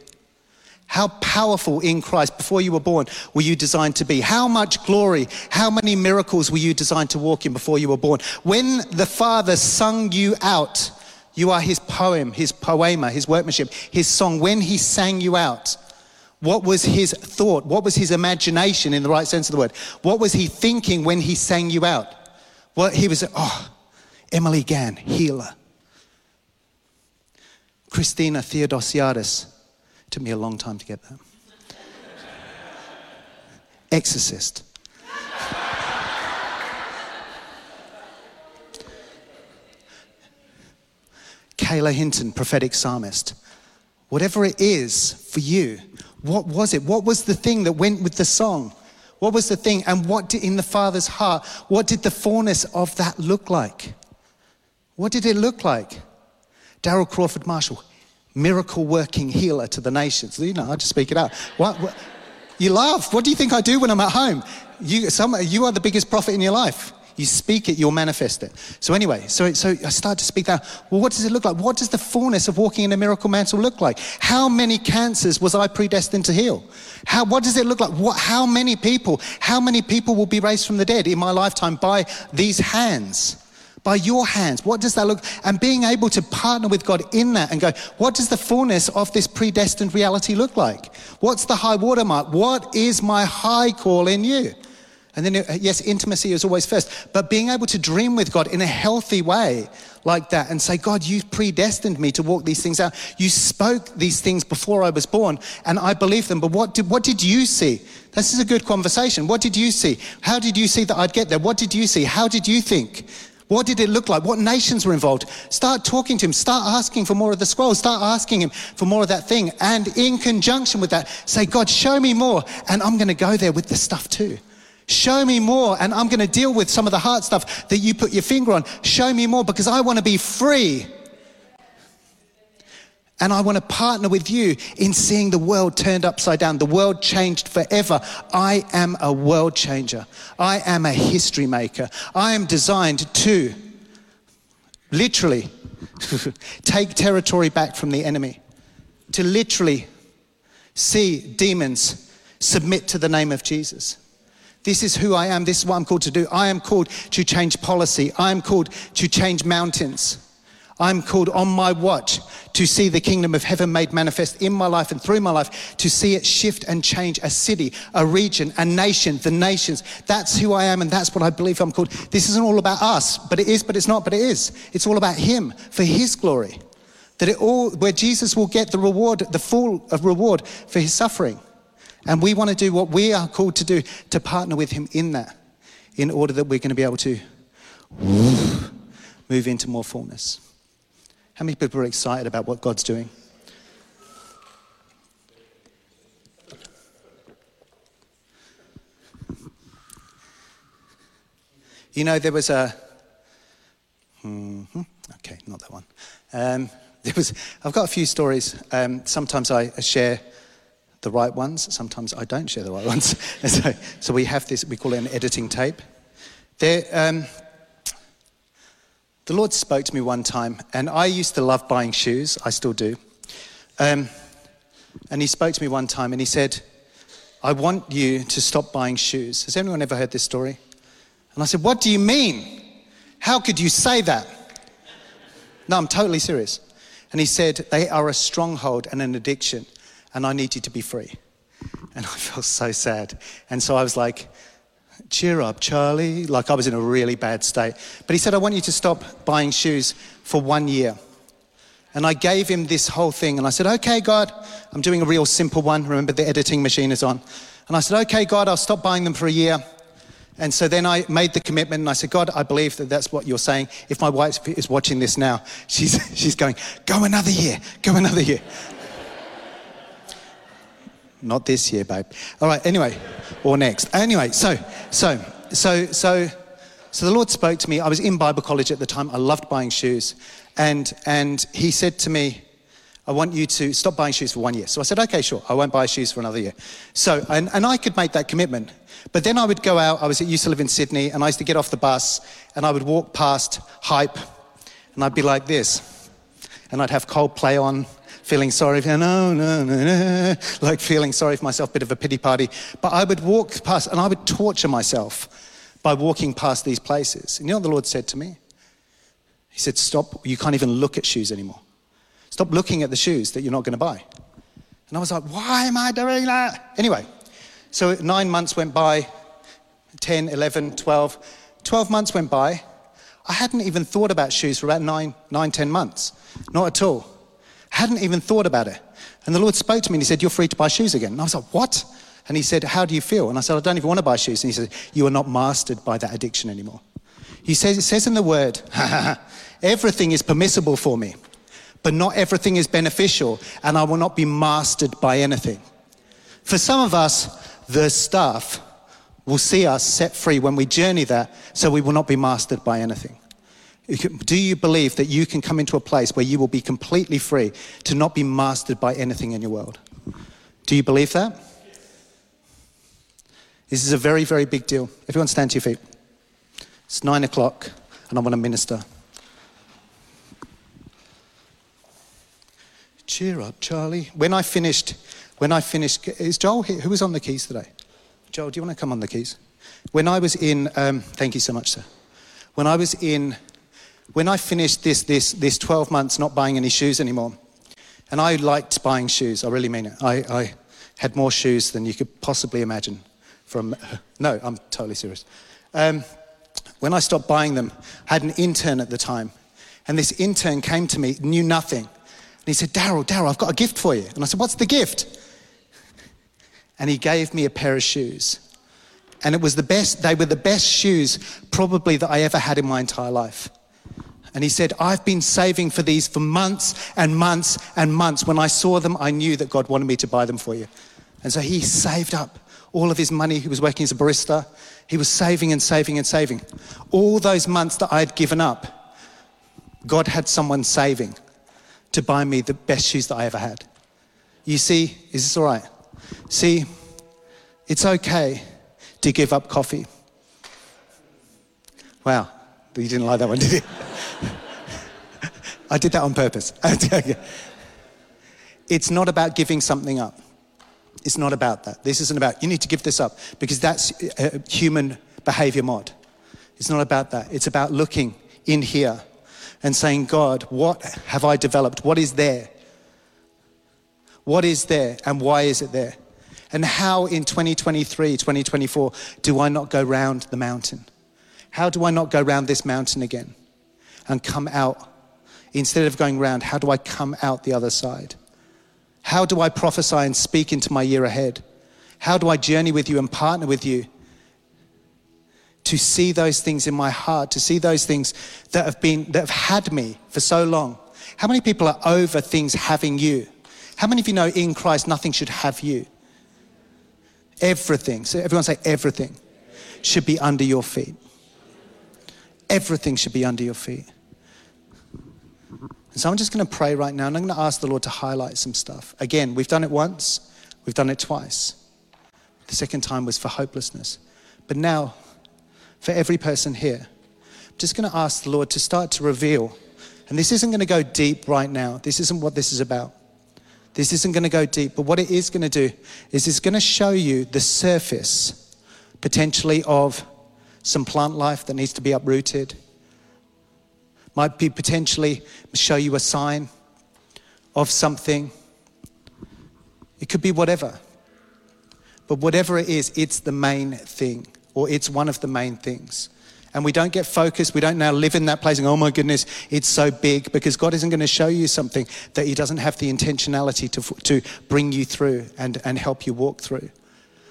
How powerful in Christ before you were born were you designed to be? How much glory, how many miracles were you designed to walk in before you were born? When the Father sung you out, you are his poem, his poema, his workmanship, his song. When he sang you out, what was his thought? What was his imagination in the right sense of the word? What was he thinking when he sang you out? What he was, oh, Emily Gann, healer. Christina Theodosiadis. Took me a long time to get that. Exorcist. Kayla Hinton, prophetic psalmist. Whatever it is for you, what was it? What was the thing that went with the song? What was the thing? And what did, in the Father's heart, what did the fullness of that look like? What did it look like? Daryl Crawford Marshall, miracle working healer to the nations. You know, I just speak it out. What, what, you laugh. What do you think I do when I'm at home? You, some, you are the biggest prophet in your life. You speak it, you'll manifest it. So anyway, so, so I start to speak that. Well, what does it look like? What does the fullness of walking in a miracle mantle look like? How many cancers was I predestined to heal? How, what does it look like? What, how many people, how many people will be raised from the dead in my lifetime by these hands? by your hands. What does that look? And being able to partner with God in that and go, what does the fullness of this predestined reality look like? What's the high watermark? What is my high call in you? And then, uh, yes, intimacy is always first, but being able to dream with God in a healthy way like that and say, God, you predestined me to walk these things out. You spoke these things before I was born and I believe them. But what did, what did you see? This is a good conversation. What did you see? How did you see that I'd get there? What did you see? How did you think? What did it look like? What nations were involved? Start talking to him. Start asking for more of the scroll. Start asking him for more of that thing. And in conjunction with that, say, God, show me more. And I'm going to go there with the stuff too. Show me more. And I'm going to deal with some of the hard stuff that you put your finger on. Show me more because I want to be free and I want to partner with you in seeing the world turned upside down, the world changed forever. I am a world changer. I am a history maker. I am designed to literally take territory back from the enemy, to literally see demons submit to the name of Jesus. This is who I am. This is what I'm called to do. I am called to change policy. I am called to change mountains. I'm called on my watch to see the kingdom of heaven made manifest in my life and through my life, to see it shift and change a city, a region, a nation, the nations. That's who I am and that's what I believe I'm called. This isn't all about us, but it is, but it's not, but it is. It's all about Him for His glory. That it all, where Jesus will get the reward, the full of reward for His suffering. And we want to do what we are called to do to partner with Him in that, in order that we're going to be able to move into more fullness. How many people are excited about what God's doing? You know, there was a. Mm-hmm, okay, not that one. Um, there was. I've got a few stories. Um, sometimes I share the right ones. Sometimes I don't share the right ones. so, so, we have this. We call it an editing tape. There. Um, the Lord spoke to me one time, and I used to love buying shoes. I still do. Um, and He spoke to me one time, and He said, I want you to stop buying shoes. Has anyone ever heard this story? And I said, What do you mean? How could you say that? No, I'm totally serious. And he said, They are a stronghold and an addiction, and I need you to be free. And I felt so sad. And so I was like, cheer up, Charlie. Like I was in a really bad state. But he said, I want you to stop buying shoes for one year. And I gave him this whole thing. And I said, okay, God, I'm doing a real simple one. Remember, the editing machine is on. And I said, okay, God, I'll stop buying them for a year. And so then I made the commitment and I said, God, I believe that that's what you're saying. If my wife is watching this now, she's, she's going, go another year, go another year. Not this year, babe. All right, anyway, or next. Anyway, so, so, so, so, so the Lord spoke to me. I was in Bible college at the time. I loved buying shoes. And, and he said to me, I want you to stop buying shoes for one year. So I said, okay, sure, I won't buy shoes for another year. So, and, and I could make that commitment. But then I would go out, I was, used to live in Sydney, and I used to get off the bus, and I would walk past Hype, and I'd be like this. And I'd have Coldplay on, feeling sorry for, no, no, no, no, like feeling sorry for myself, bit of a pity party. But I would walk past, and I would torture myself by walking past these places. And you know what the Lord said to me? He said, stop, you can't even look at shoes anymore. Stop looking at the shoes that you're not going to buy. And I was like, why am I doing that? Anyway, so nine months went by, 10, 11, 12. 12 months went by. I hadn't even thought about shoes for about nine, nine, 10 months. Not at all. Hadn't even thought about it. And the Lord spoke to me and He said, You're free to buy shoes again. And I was like, What? And He said, How do you feel? And I said, I don't even want to buy shoes. And He said, You are not mastered by that addiction anymore. He says, It says in the Word, everything is permissible for me but not everything is beneficial, and I will not be mastered by anything. For some of us, the stuff will see us set free when we journey that, so we will not be mastered by anything. Do you believe that you can come into a place where you will be completely free to not be mastered by anything in your world? Do you believe that? This is a very, very big deal. Everyone stand to your feet. It's nine o'clock, and I want to minister. Cheer up, Charlie. When I finished, when I finished, is Joel here? Who was on the keys today? Joel, do you want to come on the keys? When I was in, um, thank you so much, sir. When I was in, when I finished this, this, this 12 months not buying any shoes anymore, and I liked buying shoes, I really mean it. I, I had more shoes than you could possibly imagine. From, no, I'm totally serious. Um, when I stopped buying them, I had an intern at the time, and this intern came to me, knew nothing, and he said, Daryl, Daryl, I've got a gift for you. And I said, What's the gift? And he gave me a pair of shoes. And it was the best, they were the best shoes probably that I ever had in my entire life. And he said, I've been saving for these for months and months and months. When I saw them, I knew that God wanted me to buy them for you. And so he saved up all of his money. He was working as a barista. He was saving and saving and saving. All those months that I had given up, God had someone saving to buy me the best shoes that I ever had. You see, is this all right? See, it's okay to give up coffee. Wow, you didn't like that one, did you? I did that on purpose. it's not about giving something up. It's not about that. This isn't about, you need to give this up because that's a human behavior mod. It's not about that. It's about looking in here and saying, God, what have I developed? What is there? What is there and why is it there? And how in 2023, 2024, do I not go round the mountain? How do I not go round this mountain again and come out? Instead of going round, how do I come out the other side? How do I prophesy and speak into my year ahead? How do I journey with you and partner with you to see those things in my heart, to see those things that have been, that have had me for so long. How many people are over things having you? How many of you know in Christ nothing should have you? Everything, so everyone say everything, should be under your feet. Everything should be under your feet. And so I'm just going to pray right now and I'm going to ask the Lord to highlight some stuff. Again, we've done it once, we've done it twice. The second time was for hopelessness. But now, for every person here. I'm just going to ask the Lord to start to reveal. And this isn't going to go deep right now. This isn't what this is about. This isn't going to go deep. But what it is going to do is it's going to show you the surface, potentially, of some plant life that needs to be uprooted. Might be potentially show you a sign of something. It could be whatever. But whatever it is, it's the main thing or it's one of the main things. And we don't get focused. We don't now live in that place and, oh my goodness, it's so big because God isn't going to show you something that He doesn't have the intentionality to, to bring you through and, and help you walk through.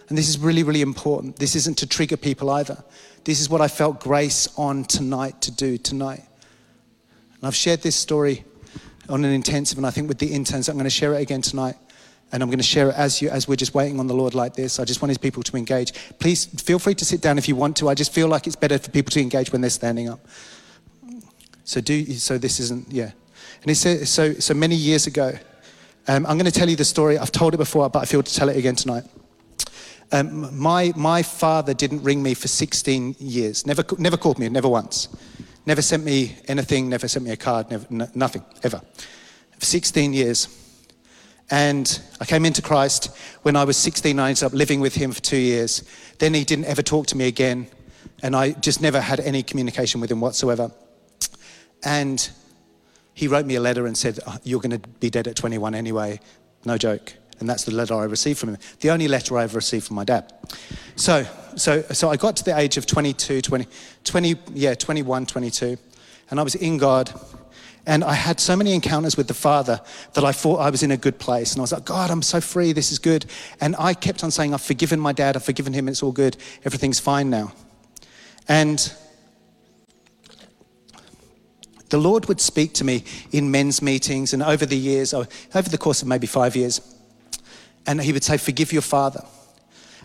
And this is really, really important. This isn't to trigger people either. This is what I felt grace on tonight to do tonight. And I've shared this story on an intensive, and I think with the interns, I'm going to share it again tonight and I'm going to share it as you as we're just waiting on the Lord like this. I just wanted people to engage. Please feel free to sit down if you want to. I just feel like it's better for people to engage when they're standing up. So do so. This isn't yeah. And he said so. So many years ago, Um, I'm going to tell you the story. I've told it before, but I feel to tell it again tonight. Um, my, my father didn't ring me for 16 years, never, never called me, never once. Never sent me anything, never sent me a card, never, n- nothing, ever. For 16 years. And I came into Christ when I was 16. I ended up living with him for two years. Then he didn't ever talk to me again. And I just never had any communication with him whatsoever. And he wrote me a letter and said, oh, You're going to be dead at 21 anyway. No joke. And that's the letter I received from him. The only letter I ever received from my dad. So, so, so I got to the age of 22, 20, 20, yeah, 21, 22. And I was in God. And I had so many encounters with the Father that I thought I was in a good place. And I was like, God, I'm so free. This is good. And I kept on saying, I've forgiven my dad. I've forgiven him. It's all good. Everything's fine now. And the Lord would speak to me in men's meetings and over the years, over the course of maybe five years. And he would say, Forgive your father.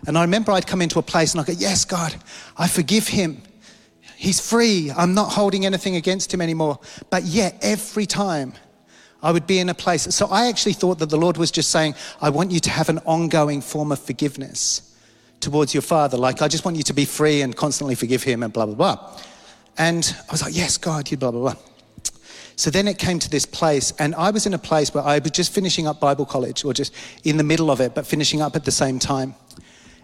And I remember I'd come into a place and I'd go, Yes, God, I forgive him. He's free. I'm not holding anything against him anymore. But yet, every time I would be in a place. So I actually thought that the Lord was just saying, I want you to have an ongoing form of forgiveness towards your father. Like, I just want you to be free and constantly forgive him and blah, blah, blah. And I was like, Yes, God, you blah, blah, blah. So then it came to this place, and I was in a place where I was just finishing up Bible college, or just in the middle of it, but finishing up at the same time.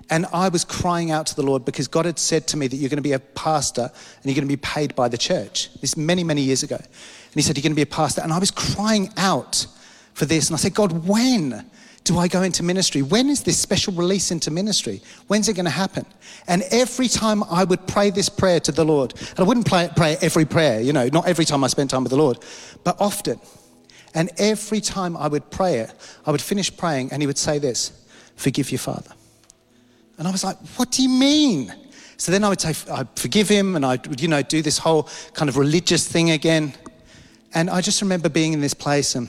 And I was crying out to the Lord because God had said to me that you're going to be a pastor and you're going to be paid by the church. This many, many years ago. And He said, You're going to be a pastor. And I was crying out for this. And I said, God, when? Do I go into ministry? When is this special release into ministry? When's it going to happen? And every time I would pray this prayer to the Lord, and I wouldn't pray, every prayer, you know, not every time I spent time with the Lord, but often. And every time I would pray it, I would finish praying and he would say this Forgive your father. And I was like, What do you mean? So then I would say, I'd forgive him and I'd, you know, do this whole kind of religious thing again. And I just remember being in this place and,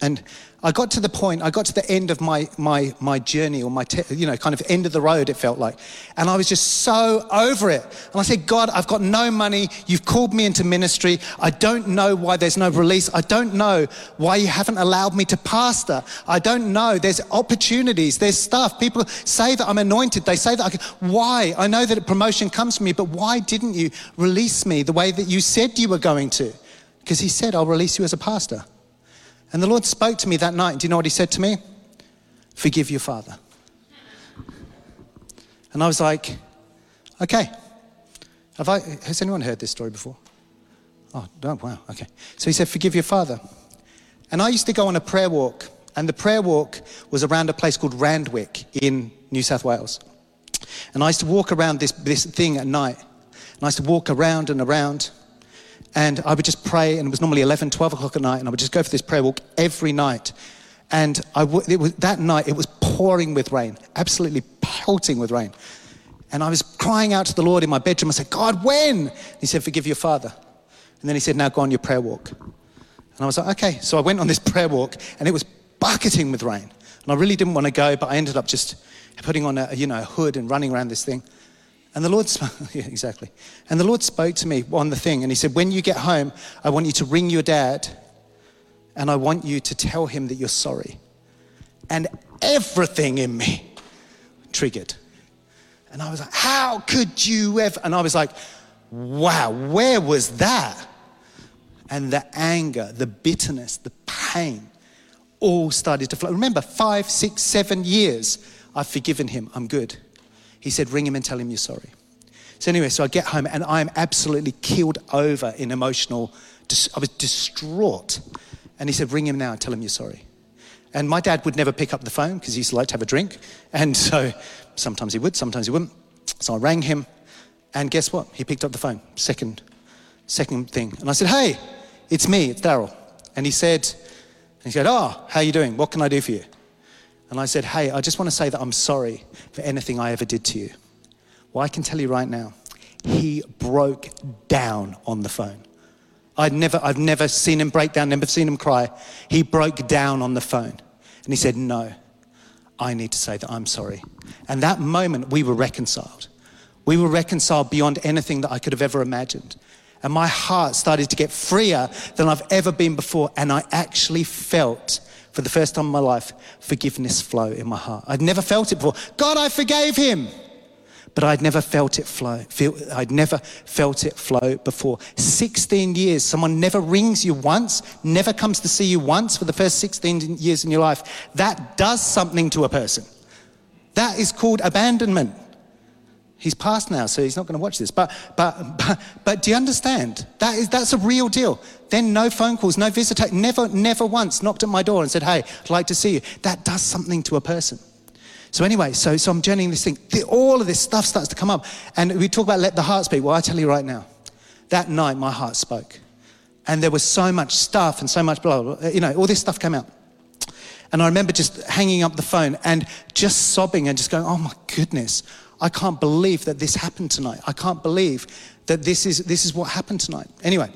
and I got to the point, I got to the end of my, my, my journey or my, te- you know, kind of end of the road, it felt like. And I was just so over it. And I said, God, I've got no money. You've called me into ministry. I don't know why there's no release. I don't know why you haven't allowed me to pastor. I don't know. There's opportunities. There's stuff. People say that I'm anointed. They say that I can. Why? I know that a promotion comes from me, but why didn't you release me the way that you said you were going to? Because he said, I'll release you as a pastor. And the Lord spoke to me that night. Do you know what He said to me? Forgive your father. And I was like, okay. Have I, has anyone heard this story before? Oh, oh, wow, okay. So he said, forgive your father. And I used to go on a prayer walk, and the prayer walk was around a place called Randwick in New South Wales. And I used to walk around this, this thing at night. And I used to walk around and around. And I would just pray, and it was normally 11, 12 o'clock at night, and I would just go for this prayer walk every night. And I w- was, that night, it was pouring with rain, absolutely pelting with rain. And I was crying out to the Lord in my bedroom. I said, God, when? He said, Forgive your father. And then he said, Now go on your prayer walk. And I was like, Okay. So I went on this prayer walk, and it was bucketing with rain. And I really didn't want to go, but I ended up just putting on a, you know, a hood and running around this thing. And the Lord spoke, yeah, exactly. And the Lord spoke to me on the thing, and He said, When you get home, I want you to ring your dad, and I want you to tell him that you're sorry. And everything in me triggered. And I was like, How could you ever? And I was like, Wow, where was that? And the anger, the bitterness, the pain all started to flow. Remember, five, six, seven years, I've forgiven him, I'm good. He said, Ring him and tell him you're sorry. So, anyway, so I get home and I'm absolutely keeled over in emotional, I was distraught. And he said, Ring him now and tell him you're sorry. And my dad would never pick up the phone because he used to like to have a drink. And so sometimes he would, sometimes he wouldn't. So I rang him, and guess what? He picked up the phone. Second, second thing. And I said, Hey, it's me, it's Daryl. And he said, he said, Oh, how you doing? What can I do for you? And I said, Hey, I just want to say that I'm sorry for anything I ever did to you. Well, I can tell you right now, he broke down on the phone. I'd never, I've never seen him break down, never seen him cry. He broke down on the phone. And he said, No, I need to say that I'm sorry. And that moment, we were reconciled. We were reconciled beyond anything that I could have ever imagined. And my heart started to get freer than I've ever been before. And I actually felt for the first time in my life, forgiveness flow in my heart. I'd never felt it before. God, I forgave him. But I'd never felt it flow. Feel, I'd never felt it flow before. 16 years, someone never rings you once, never comes to see you once for the first 16 years in your life. That does something to a person. That is called abandonment. He's passed now, so he's not going to watch this. But, but, but, but do you understand? That is, that's a real deal. Then no phone calls, no visitor, never, never once knocked at my door and said, hey, I'd like to see you. That does something to a person. So anyway, so, so I'm journeying this thing. The, all of this stuff starts to come up. And we talk about let the heart speak. Well, I tell you right now, that night my heart spoke. And there was so much stuff and so much blah, blah, blah you know, all this stuff came out. And I remember just hanging up the phone and just sobbing and just going, oh my goodness, I can't believe that this happened tonight. I can't believe that this is, this is what happened tonight. Anyway,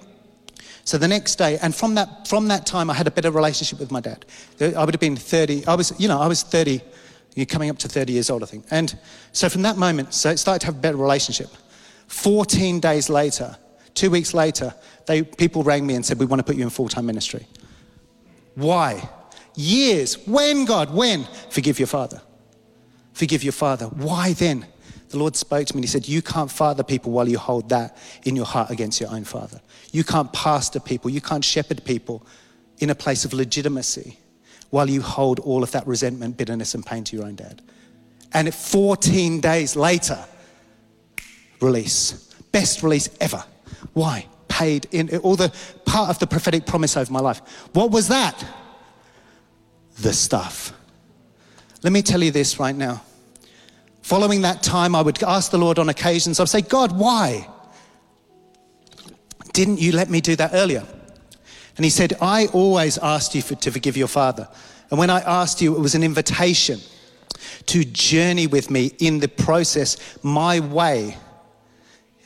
so the next day, and from that, from that time, I had a better relationship with my dad. I would have been 30, I was, you know, I was 30, you're coming up to 30 years old, I think. And so from that moment, so it started to have a better relationship. 14 days later, two weeks later, they, people rang me and said, we want to put you in full-time ministry. Why? Years. When, God? When? Forgive your father. Forgive your father. Why then? The Lord spoke to me and He said, You can't father people while you hold that in your heart against your own father. You can't pastor people. You can't shepherd people in a place of legitimacy while you hold all of that resentment, bitterness, and pain to your own dad. And 14 days later, release. Best release ever. Why? Paid in all the part of the prophetic promise over my life. What was that? The stuff. Let me tell you this right now. Following that time, I would ask the Lord on occasions, I'd say, God, why? Didn't you let me do that earlier? And he said, I always asked you for, to forgive your father. And when I asked you, it was an invitation to journey with me in the process, my way.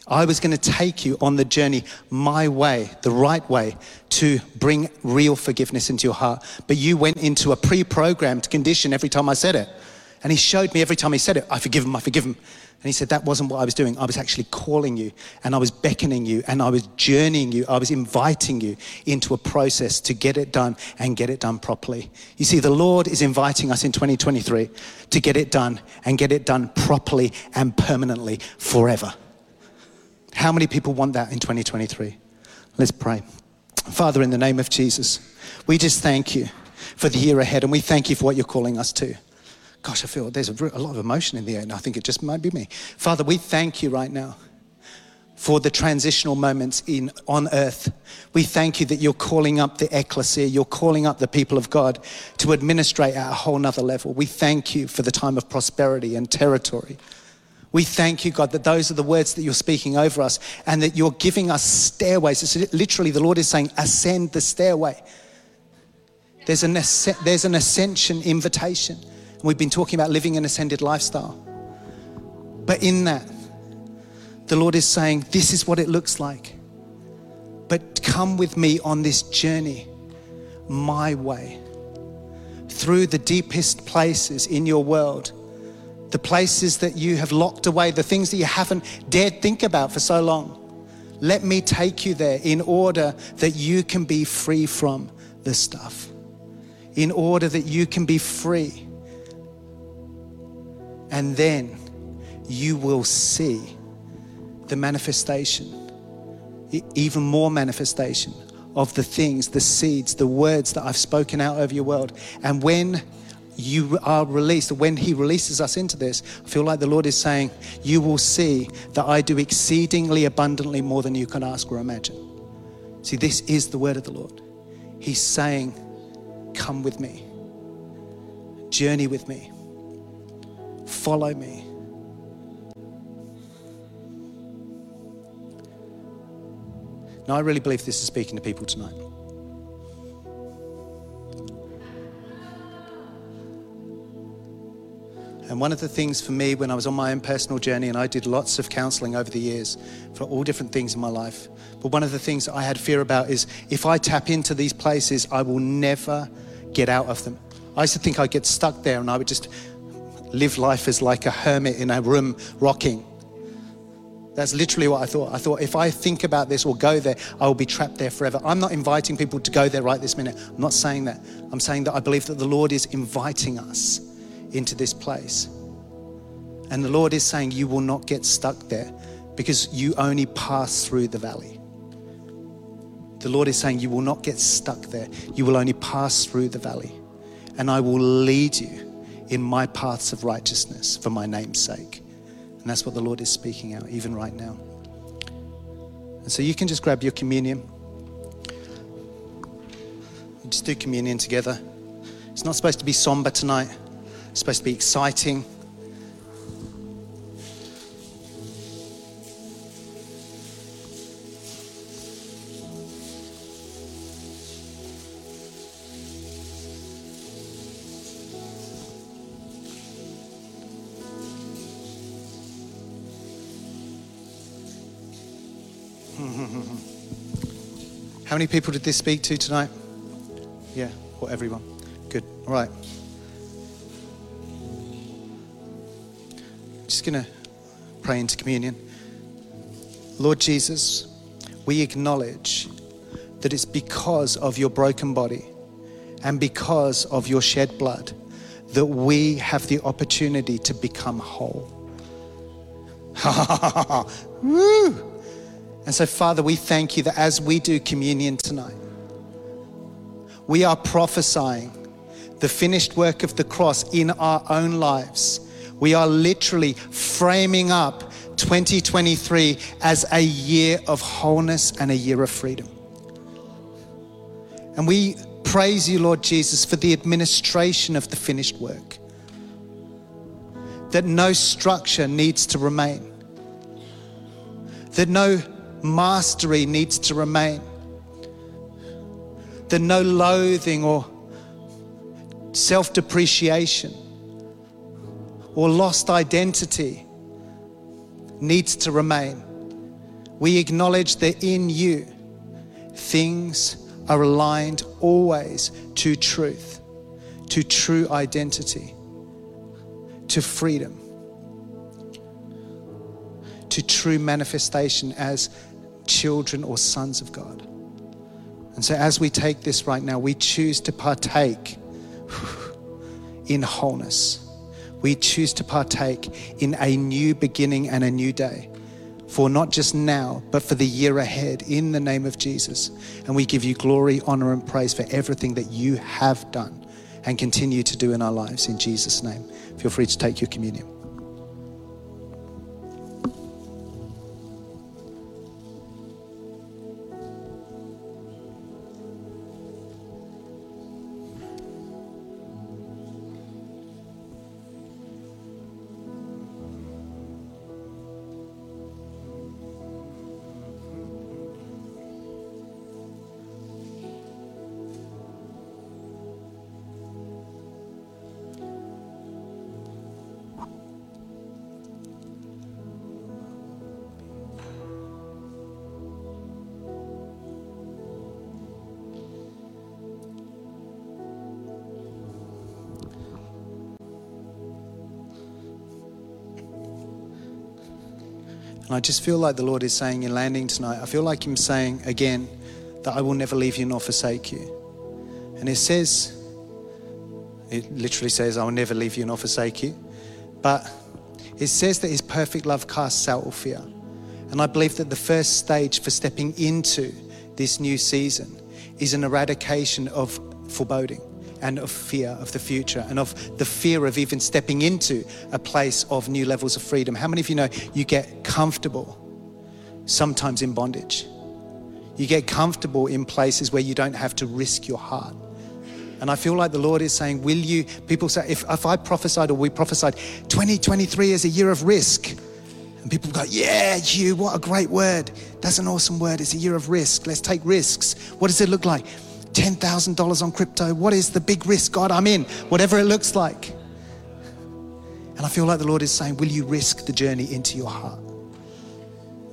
I was going to take you on the journey my way, the right way, to bring real forgiveness into your heart. But you went into a pre programmed condition every time I said it. And he showed me every time he said it, I forgive him, I forgive him. And he said, That wasn't what I was doing. I was actually calling you and I was beckoning you and I was journeying you. I was inviting you into a process to get it done and get it done properly. You see, the Lord is inviting us in 2023 to get it done and get it done properly and permanently forever. How many people want that in 2023? Let's pray. Father, in the name of Jesus, we just thank you for the year ahead and we thank you for what you're calling us to. Gosh, I feel there's a, a lot of emotion in the air, and I think it just might be me. Father, we thank you right now for the transitional moments in on earth. We thank you that you're calling up the ecclesia, you're calling up the people of God to administrate at a whole nother level. We thank you for the time of prosperity and territory. We thank you, God, that those are the words that you're speaking over us and that you're giving us stairways. It's literally, the Lord is saying, ascend the stairway. There's an, there's an ascension invitation. We've been talking about living an ascended lifestyle. But in that, the Lord is saying, This is what it looks like. But come with me on this journey, my way, through the deepest places in your world, the places that you have locked away, the things that you haven't dared think about for so long. Let me take you there in order that you can be free from the stuff, in order that you can be free and then you will see the manifestation, even more manifestation of the things, the seeds, the words that I've spoken out over your world. And when you are released, when He releases us into this, I feel like the Lord is saying, You will see that I do exceedingly abundantly more than you can ask or imagine. See, this is the word of the Lord. He's saying, Come with me, journey with me. Follow me. Now, I really believe this is speaking to people tonight. And one of the things for me when I was on my own personal journey, and I did lots of counseling over the years for all different things in my life, but one of the things I had fear about is if I tap into these places, I will never get out of them. I used to think I'd get stuck there and I would just live life as like a hermit in a room rocking. That's literally what I thought. I thought if I think about this or go there, I will be trapped there forever. I'm not inviting people to go there right this minute. I'm not saying that. I'm saying that I believe that the Lord is inviting us into this place. And the Lord is saying, You will not get stuck there because you only pass through the valley. The Lord is saying, You will not get stuck there. You will only pass through the valley. And I will lead you in my paths of righteousness for my name's sake. And that's what the Lord is speaking out, even right now. And so you can just grab your communion. Just do communion together. It's not supposed to be somber tonight, it's supposed to be exciting. How many people did this speak to tonight? Yeah, or everyone? Good. All right. Just going to pray into communion. Lord Jesus, we acknowledge that it's because of your broken body and because of your shed blood that we have the opportunity to become whole. Woo! And so, Father, we thank you that as we do communion tonight, we are prophesying the finished work of the cross in our own lives. We are literally framing up 2023 as a year of wholeness and a year of freedom. And we praise you, Lord Jesus, for the administration of the finished work. That no structure needs to remain, that no mastery needs to remain. That no loathing or self depreciation or lost identity needs to remain. We acknowledge that in you, things are aligned always to truth, to true identity, to freedom, to true manifestation as children or sons of God. And so, as we take this right now, we choose to partake in wholeness. We choose to partake in a new beginning and a new day for not just now, but for the year ahead in the name of Jesus. And we give you glory, honor, and praise for everything that you have done and continue to do in our lives in Jesus' name. Feel free to take your communion. And I just feel like the Lord is saying in landing tonight, I feel like Him saying again that I will never leave you nor forsake you. And it says, it literally says, I will never leave you nor forsake you. But it says that His perfect love casts out all fear. And I believe that the first stage for stepping into this new season is an eradication of foreboding and of fear of the future and of the fear of even stepping into a place of new levels of freedom. How many of you know you get comfortable sometimes in bondage? You get comfortable in places where you don't have to risk your heart. And I feel like the Lord is saying, Will you? People say, if, if I prophesied or we prophesied, 2023 is a year of risk. And people go, Yeah, you, what a great word. That's an awesome word. It's a year of risk. Let's take risks. What does it look like? $10,000 on crypto. What is the big risk, God? I'm in, whatever it looks like. And I feel like the Lord is saying, Will you risk the journey into your heart?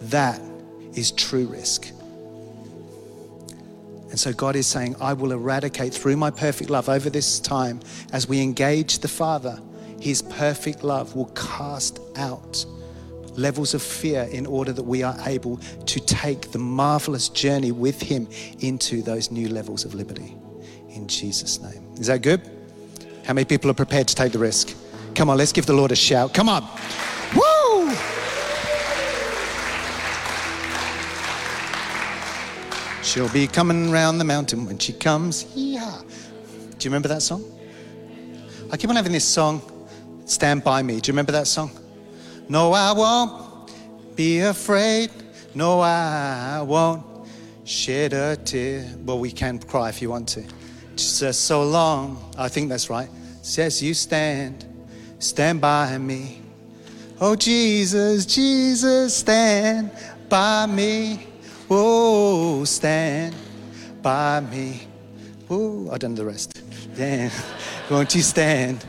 That is true risk. And so God is saying, I will eradicate through my perfect love over this time as we engage the Father, His perfect love will cast out levels of fear in order that we are able to take the marvelous journey with Him into those new levels of liberty. In Jesus' name. Is that good? How many people are prepared to take the risk? Come on, let's give the Lord a shout. Come on. Woo! She'll be coming round the mountain when she comes. Yeah. Do you remember that song? I keep on having this song, Stand By Me. Do you remember that song? No, I won't be afraid. No, I won't shed a tear. Well, we can cry if you want to. Just uh, so long. I think that's right. Says you stand, stand by me. Oh, Jesus, Jesus, stand by me. Oh, stand by me. Oh, I've done the rest. Then, won't you stand?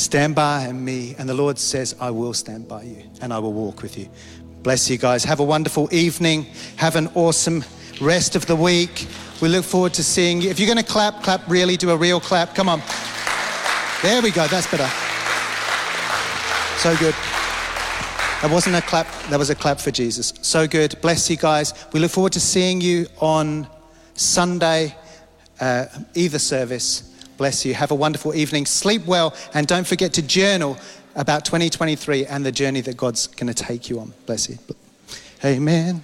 Stand by me. And the Lord says, I will stand by you and I will walk with you. Bless you guys. Have a wonderful evening. Have an awesome rest of the week. We look forward to seeing you. If you're going to clap, clap really, do a real clap. Come on. There we go. That's better. So good. That wasn't a clap, that was a clap for Jesus. So good. Bless you guys. We look forward to seeing you on Sunday, uh, either service. Bless you. Have a wonderful evening. Sleep well, and don't forget to journal about 2023 and the journey that God's going to take you on. Bless you. Amen.